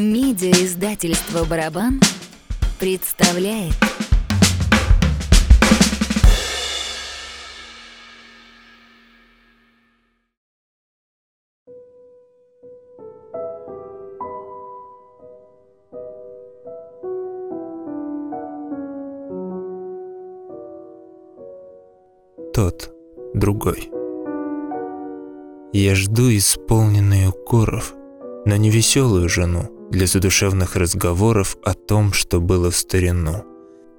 Медиа-издательство «Барабан» представляет Тот, другой. Я жду исполненный укоров, но не веселую жену для задушевных разговоров о том, что было в старину.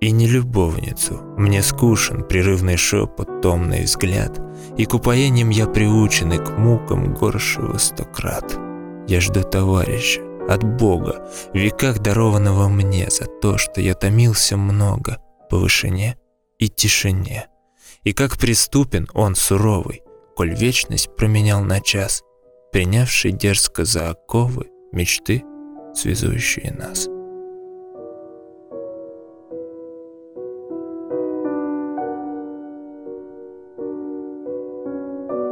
И не любовницу, мне скучен прерывный шепот, томный взгляд, и к упоениям я приученный к мукам горшего стократ. Я жду товарища, от Бога, в веках дарованного мне за то, что я томился много по вышине и тишине. И как преступен он суровый, коль вечность променял на час, принявший дерзко за оковы мечты, связующие нас.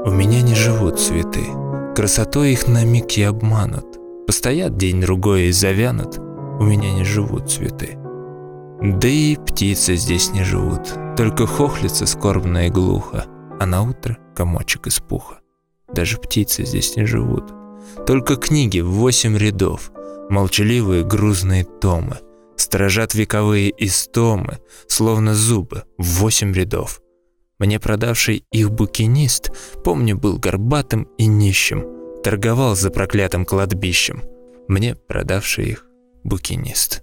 У меня не живут цветы, красотой их на миг и обманут. Постоят день-другой и завянут, у меня не живут цветы. Да и птицы здесь не живут, только хохлятся скорбно и глухо, а на утро комочек из пуха. Даже птицы здесь не живут. Только книги в восемь рядов, молчаливые грузные томы, сторожат вековые истомы, словно зубы, в восемь рядов. Мне продавший их букинист, помню, был горбатым и нищим, торговал за проклятым кладбищем. Мне продавший их букинист.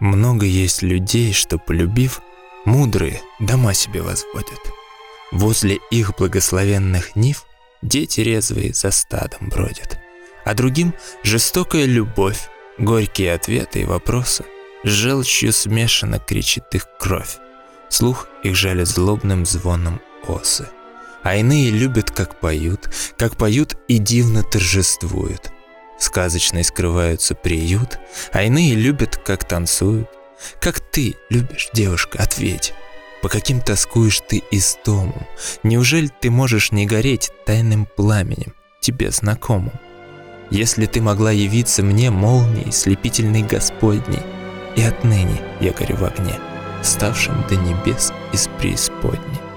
Много есть людей, что, полюбив, мудрые дома себе возводят. Возле их благословенных нив дети резвые за стадом бродят. А другим жестокая любовь, горькие ответы и вопросы. С желчью смешана кричит их кровь. Слух их жалит злобным звоном осы. А иные любят, как поют, как поют и дивно торжествуют – сказочной скрываются приют, а иные любят, как танцуют. Как ты любишь, девушка, ответь. По каким тоскуешь ты истомам? Неужели ты можешь не гореть тайным пламенем, тебе знакомым? Если ты могла явиться мне молнией слепительной Господней, и отныне я горю в огне, ставшим до небес из преисподней.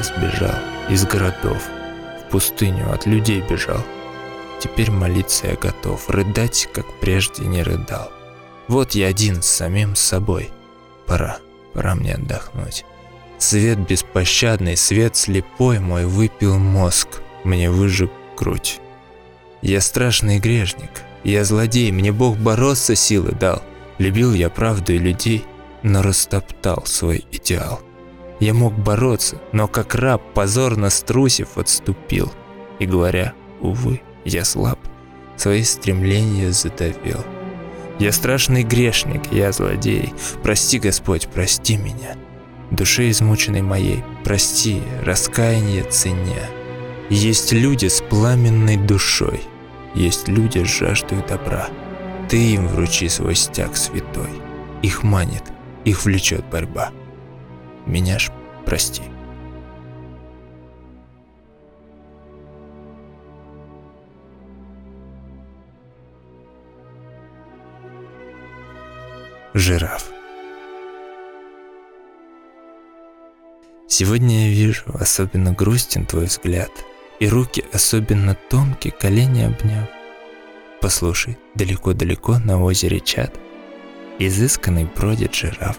Лес бежал, из городов, в пустыню от людей бежал. Теперь молиться я готов, рыдать, как прежде не рыдал. Вот я один с самим собой. Пора, пора мне отдохнуть. Свет беспощадный, свет слепой мой выпил мозг, мне выжег грудь. Я страшный грешник, я злодей, мне Бог бороться силы дал. Любил я правду и людей, но растоптал свой идеал. Я мог бороться, но как раб, позорно струсив, отступил. И говоря, увы, я слаб, свои стремления задавил. Я страшный грешник, я злодей. Прости, Господь, прости меня. Душе измученной моей, прости, раскаяние ценя. Есть люди с пламенной душой, есть люди, жаждут добра. Ты им вручи свой стяг святой. Их манит их влечет борьба. Меня ж прости. Жираф. Сегодня я вижу, особенно грустен твой взгляд, и руки особенно тонкие, колени обняв. Послушай, далеко-далеко на озере чат, изысканный бродит жираф.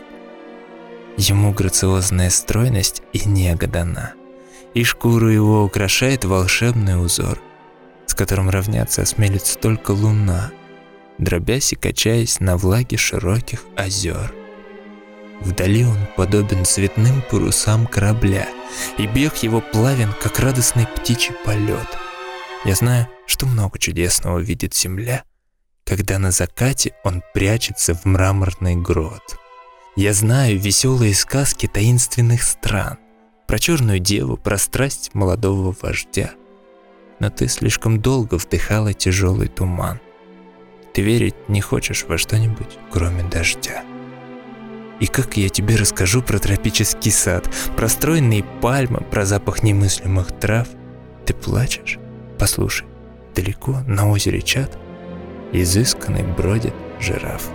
Ему грациозная стройность и нега дана, и шкуру его украшает волшебный узор, с которым равняться осмелится только луна, дробясь и качаясь на влаге широких озер. Вдали он подобен цветным парусам корабля, и бег его плавен, как радостный птичий полет. Я знаю, что много чудесного видит земля, когда на закате он прячется в мраморный грот. Я знаю веселые сказки таинственных стран, про черную деву, про страсть молодого вождя. Но ты слишком долго вдыхала тяжелый туман. Ты верить не хочешь во что-нибудь, кроме дождя. И как я тебе расскажу про тропический сад, про стройные пальмы, про запах немыслимых трав? Ты плачешь? Послушай, далеко на озере Чат изысканный бродит жираф.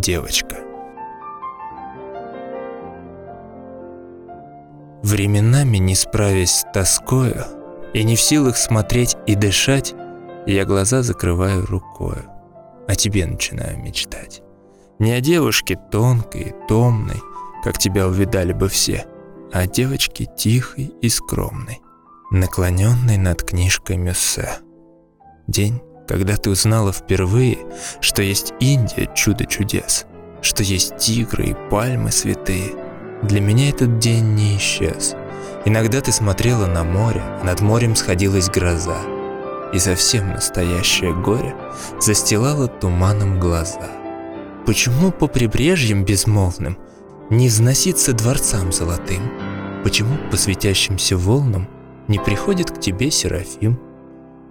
Девочка. Временами, не справясь с тоскою и не в силах смотреть и дышать, я глаза закрываю рукою, о тебе начинаю мечтать. Не о девушке тонкой и томной, как тебя увидали бы все, а о девочке тихой и скромной, наклоненной над книжкой Мюссе. День когда ты узнала впервые, что есть Индия чудо чудес, что есть тигры и пальмы святые. Для меня этот день не исчез. Иногда ты смотрела на море, а над морем сходилась гроза, и совсем настоящее горе застилало туманом глаза. Почему по прибрежьям безмолвным не взноситься дворцам золотым? Почему по светящимся волнам не приходит к тебе Серафим?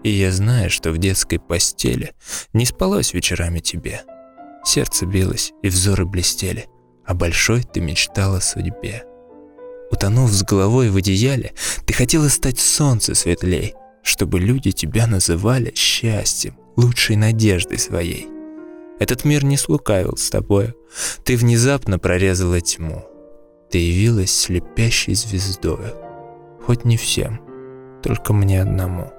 И я знаю, что в детской постели не спалось вечерами тебе. Сердце билось, и взоры блестели, а большой ты мечтала о судьбе. Утонув с головой в одеяле, ты хотела стать солнце светлей, чтобы люди тебя называли счастьем, лучшей надеждой своей. Этот мир не слукавил с тобою, ты внезапно прорезала тьму. Ты явилась слепящей звездою, хоть не всем, только мне одному.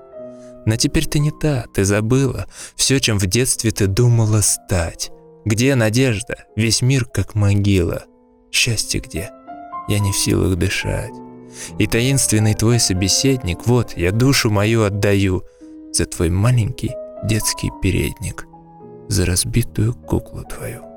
Но теперь ты не та, ты забыла все, чем в детстве ты думала стать. Где надежда? Весь мир как могила. Счастье где? Я не в силах дышать. И таинственный твой собеседник, вот, я душу мою отдаю за твой маленький детский передник, за разбитую куклу твою.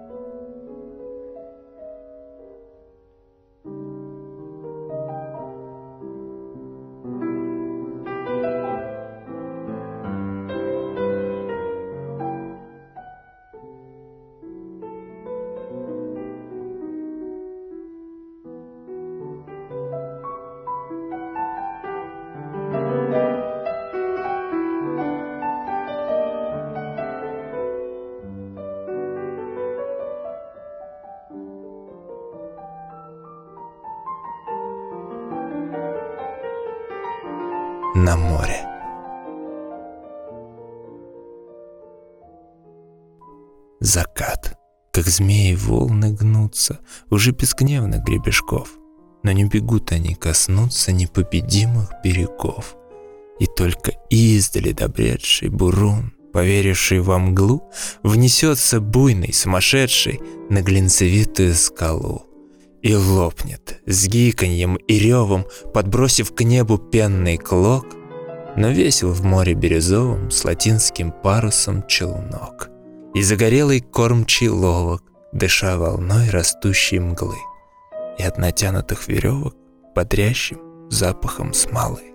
На море. Закат. Как змеи волны гнутся, уже без гневных гребешков. Но не бегут они коснуться непобедимых берегов. И только издали добредший бурун, поверивший во мглу, внесется буйный, сумасшедший на глинцевитую скалу и лопнет с гиканьем и ревом, подбросив к небу пенный клок, Но весел в море бирюзовом с латинским парусом челнок. И загорелый кормчий ловок, дыша волной растущей мглы. И от натянутых веревок бодрящим запахом смолы.